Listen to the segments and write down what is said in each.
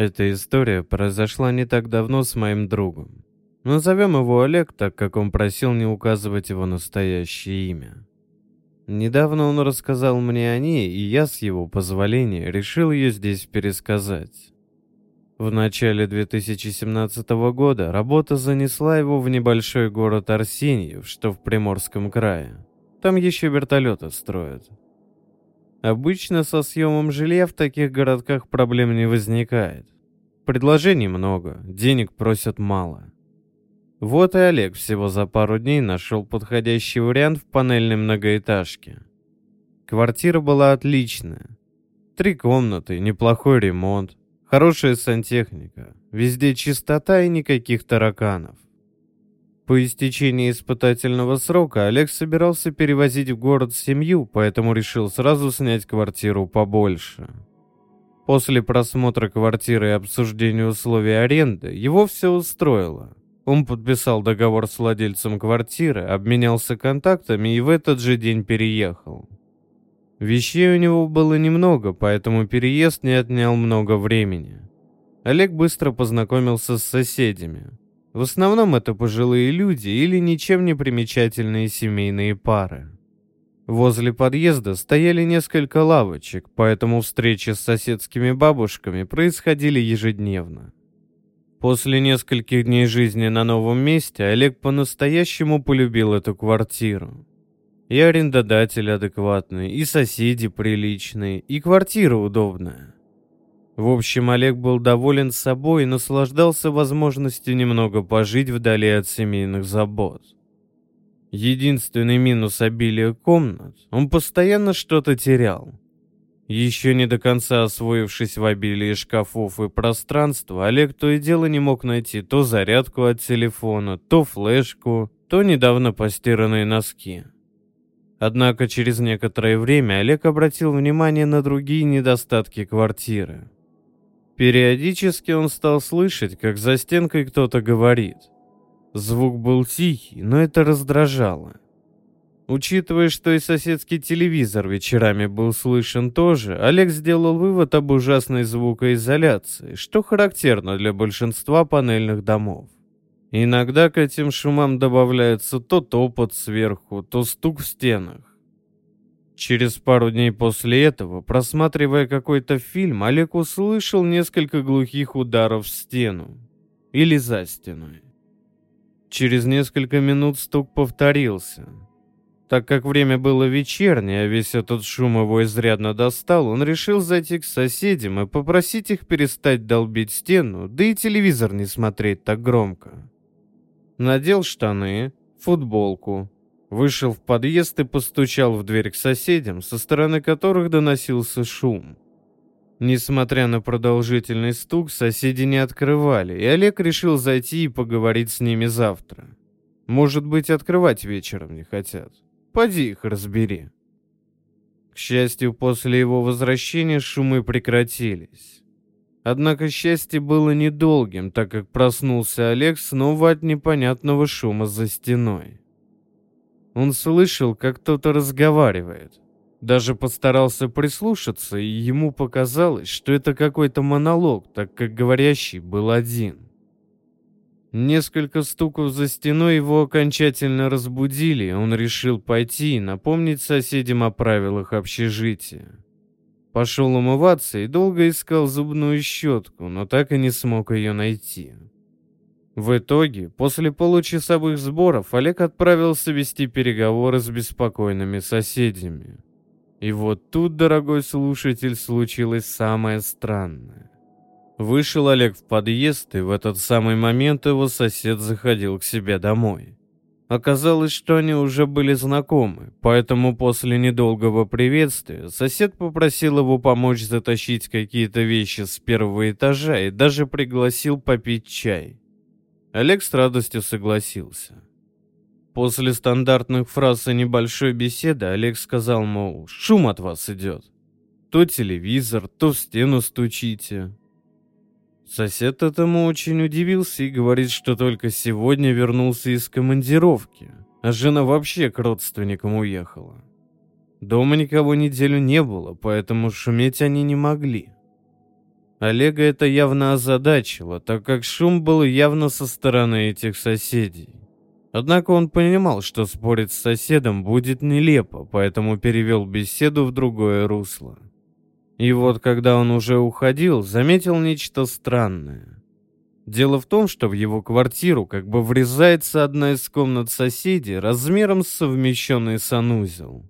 Эта история произошла не так давно с моим другом. Назовем его Олег, так как он просил не указывать его настоящее имя. Недавно он рассказал мне о ней, и я, с его позволения, решил ее здесь пересказать. В начале 2017 года работа занесла его в небольшой город Арсеньев, что в Приморском крае. Там еще вертолеты строят. Обычно со съемом жилья в таких городках проблем не возникает. Предложений много, денег просят мало. Вот и Олег всего за пару дней нашел подходящий вариант в панельной многоэтажке. Квартира была отличная. Три комнаты, неплохой ремонт, хорошая сантехника, везде чистота и никаких тараканов. По истечении испытательного срока Олег собирался перевозить в город семью, поэтому решил сразу снять квартиру побольше. После просмотра квартиры и обсуждения условий аренды его все устроило. Он подписал договор с владельцем квартиры, обменялся контактами и в этот же день переехал. Вещей у него было немного, поэтому переезд не отнял много времени. Олег быстро познакомился с соседями. В основном это пожилые люди или ничем не примечательные семейные пары. Возле подъезда стояли несколько лавочек, поэтому встречи с соседскими бабушками происходили ежедневно. После нескольких дней жизни на новом месте Олег по-настоящему полюбил эту квартиру. И арендодатель адекватный, и соседи приличные, и квартира удобная. В общем, Олег был доволен собой и наслаждался возможностью немного пожить вдали от семейных забот. Единственный минус обилия комнат – он постоянно что-то терял. Еще не до конца освоившись в обилии шкафов и пространства, Олег то и дело не мог найти то зарядку от телефона, то флешку, то недавно постиранные носки. Однако через некоторое время Олег обратил внимание на другие недостатки квартиры. Периодически он стал слышать, как за стенкой кто-то говорит. Звук был тихий, но это раздражало. Учитывая, что и соседский телевизор вечерами был слышен тоже, Олег сделал вывод об ужасной звукоизоляции, что характерно для большинства панельных домов. Иногда к этим шумам добавляется то топот сверху, то стук в стенах. Через пару дней после этого, просматривая какой-то фильм, Олег услышал несколько глухих ударов в стену или за стеной. Через несколько минут стук повторился – так как время было вечернее, а весь этот шум его изрядно достал, он решил зайти к соседям и попросить их перестать долбить стену, да и телевизор не смотреть так громко. Надел штаны, футболку, вышел в подъезд и постучал в дверь к соседям, со стороны которых доносился шум. Несмотря на продолжительный стук, соседи не открывали, и Олег решил зайти и поговорить с ними завтра. Может быть, открывать вечером не хотят. Поди их разбери. К счастью, после его возвращения шумы прекратились. Однако счастье было недолгим, так как проснулся Олег снова от непонятного шума за стеной. Он слышал, как кто-то разговаривает. Даже постарался прислушаться, и ему показалось, что это какой-то монолог, так как говорящий был один. Несколько стуков за стеной его окончательно разбудили, он решил пойти и напомнить соседям о правилах общежития. Пошел умываться и долго искал зубную щетку, но так и не смог ее найти. В итоге, после получасовых сборов, Олег отправился вести переговоры с беспокойными соседями. И вот тут, дорогой слушатель, случилось самое странное. Вышел Олег в подъезд, и в этот самый момент его сосед заходил к себе домой. Оказалось, что они уже были знакомы, поэтому после недолгого приветствия сосед попросил его помочь затащить какие-то вещи с первого этажа и даже пригласил попить чай. Олег с радостью согласился. После стандартных фраз и небольшой беседы Олег сказал, мол, шум от вас идет. То телевизор, то в стену стучите, Сосед этому очень удивился и говорит, что только сегодня вернулся из командировки, а жена вообще к родственникам уехала. Дома никого неделю не было, поэтому шуметь они не могли. Олега это явно озадачило, так как шум был явно со стороны этих соседей. Однако он понимал, что спорить с соседом будет нелепо, поэтому перевел беседу в другое русло. И вот когда он уже уходил, заметил нечто странное. Дело в том, что в его квартиру как бы врезается одна из комнат соседей размером с совмещенный санузел.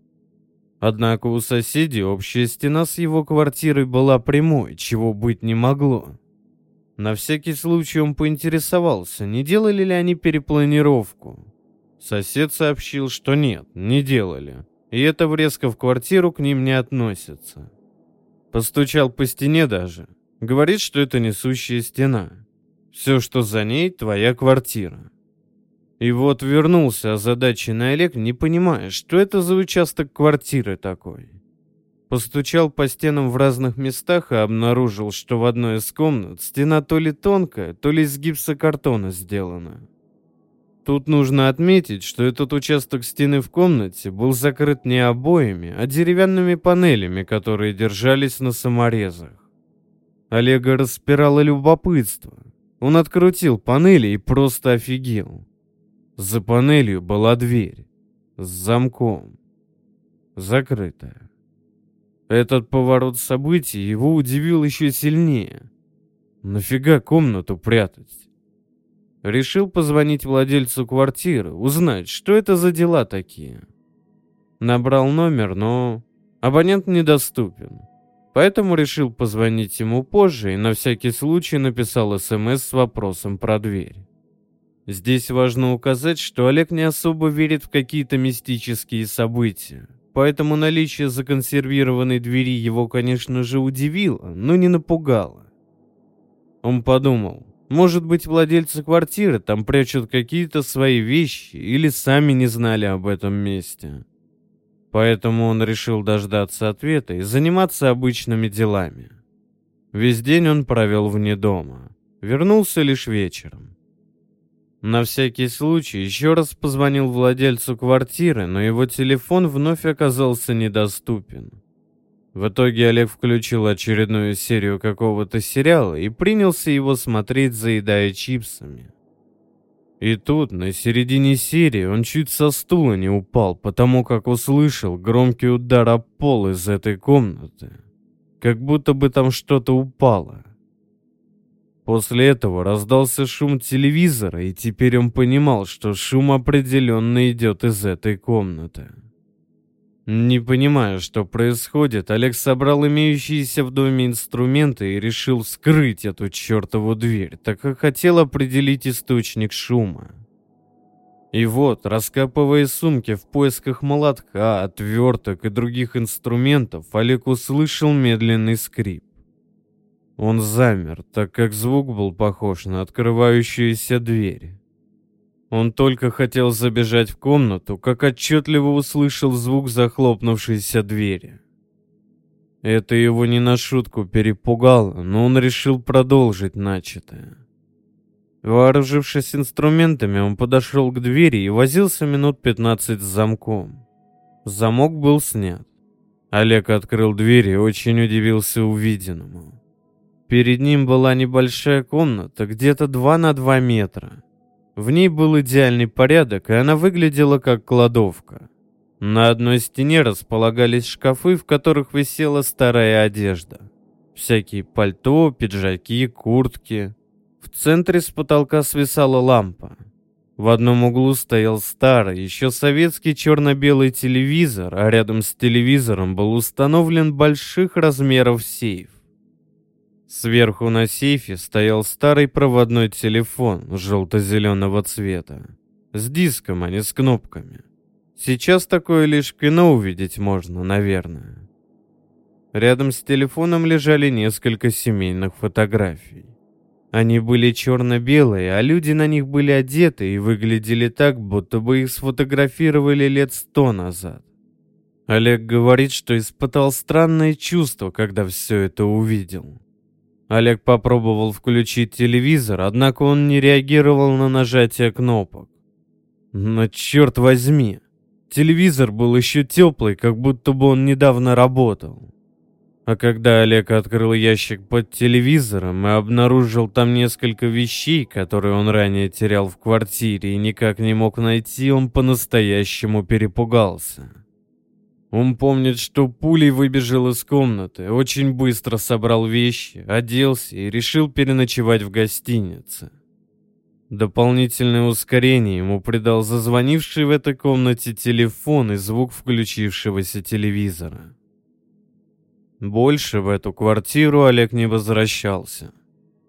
Однако у соседей общая стена с его квартирой была прямой, чего быть не могло. На всякий случай он поинтересовался, не делали ли они перепланировку. Сосед сообщил, что нет, не делали, и эта врезка в квартиру к ним не относится. Постучал по стене даже. Говорит, что это несущая стена. Все, что за ней, твоя квартира. И вот вернулся озадаченный Олег, не понимая, что это за участок квартиры такой. Постучал по стенам в разных местах и обнаружил, что в одной из комнат стена то ли тонкая, то ли из гипсокартона сделана. Тут нужно отметить, что этот участок стены в комнате был закрыт не обоями, а деревянными панелями, которые держались на саморезах. Олега распирало любопытство. Он открутил панели и просто офигел. За панелью была дверь. С замком. Закрытая. Этот поворот событий его удивил еще сильнее. Нафига комнату прятать? Решил позвонить владельцу квартиры, узнать, что это за дела такие. Набрал номер, но абонент недоступен. Поэтому решил позвонить ему позже и на всякий случай написал СМС с вопросом про дверь. Здесь важно указать, что Олег не особо верит в какие-то мистические события. Поэтому наличие законсервированной двери его, конечно же, удивило, но не напугало. Он подумал, может быть, владельцы квартиры там прячут какие-то свои вещи или сами не знали об этом месте. Поэтому он решил дождаться ответа и заниматься обычными делами. Весь день он провел вне дома. Вернулся лишь вечером. На всякий случай еще раз позвонил владельцу квартиры, но его телефон вновь оказался недоступен. В итоге Олег включил очередную серию какого-то сериала и принялся его смотреть, заедая чипсами. И тут, на середине серии, он чуть со стула не упал, потому как услышал громкий удар о пол из этой комнаты. Как будто бы там что-то упало. После этого раздался шум телевизора, и теперь он понимал, что шум определенно идет из этой комнаты. Не понимая, что происходит, Олег собрал имеющиеся в доме инструменты и решил вскрыть эту чертову дверь, так как хотел определить источник шума. И вот, раскапывая сумки в поисках молотка, отверток и других инструментов, Олег услышал медленный скрип. Он замер, так как звук был похож на открывающуюся дверь. Он только хотел забежать в комнату, как отчетливо услышал звук захлопнувшейся двери. Это его не на шутку перепугало, но он решил продолжить начатое. Вооружившись инструментами, он подошел к двери и возился минут 15 с замком. Замок был снят. Олег открыл дверь и очень удивился увиденному. Перед ним была небольшая комната, где-то 2 на 2 метра. В ней был идеальный порядок, и она выглядела как кладовка. На одной стене располагались шкафы, в которых висела старая одежда. Всякие пальто, пиджаки, куртки. В центре с потолка свисала лампа. В одном углу стоял старый, еще советский черно-белый телевизор, а рядом с телевизором был установлен больших размеров сейф. Сверху на сейфе стоял старый проводной телефон желто-зеленого цвета. С диском, а не с кнопками. Сейчас такое лишь кино увидеть можно, наверное. Рядом с телефоном лежали несколько семейных фотографий. Они были черно-белые, а люди на них были одеты и выглядели так, будто бы их сфотографировали лет сто назад. Олег говорит, что испытал странное чувство, когда все это увидел. Олег попробовал включить телевизор, однако он не реагировал на нажатие кнопок. Но черт возьми, телевизор был еще теплый, как будто бы он недавно работал. А когда Олег открыл ящик под телевизором и обнаружил там несколько вещей, которые он ранее терял в квартире и никак не мог найти, он по-настоящему перепугался. Он помнит, что пулей выбежал из комнаты, очень быстро собрал вещи, оделся и решил переночевать в гостинице. Дополнительное ускорение ему придал зазвонивший в этой комнате телефон и звук включившегося телевизора. Больше в эту квартиру Олег не возвращался.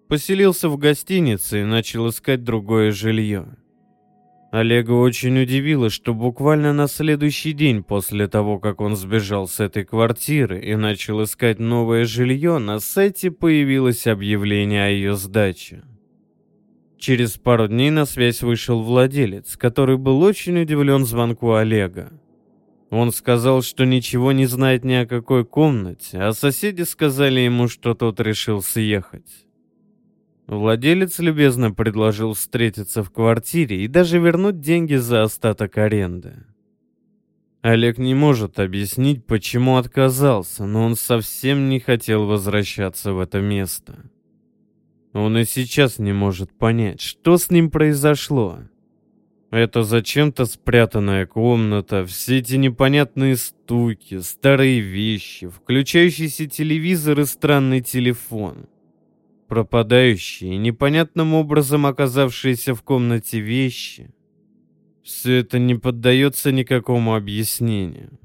Поселился в гостинице и начал искать другое жилье. Олега очень удивило, что буквально на следующий день после того, как он сбежал с этой квартиры и начал искать новое жилье, на сайте появилось объявление о ее сдаче. Через пару дней на связь вышел владелец, который был очень удивлен звонку Олега. Он сказал, что ничего не знает ни о какой комнате, а соседи сказали ему, что тот решил съехать. Владелец любезно предложил встретиться в квартире и даже вернуть деньги за остаток аренды. Олег не может объяснить, почему отказался, но он совсем не хотел возвращаться в это место. Он и сейчас не может понять, что с ним произошло. Это зачем-то спрятанная комната, все эти непонятные стуки, старые вещи, включающийся телевизор и странный телефон. Пропадающие, непонятным образом оказавшиеся в комнате вещи. Все это не поддается никакому объяснению.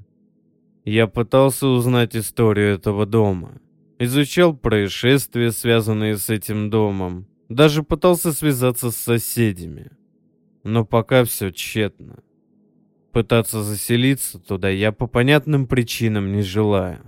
Я пытался узнать историю этого дома. Изучал происшествия, связанные с этим домом. Даже пытался связаться с соседями но пока все тщетно. Пытаться заселиться туда я по понятным причинам не желаю.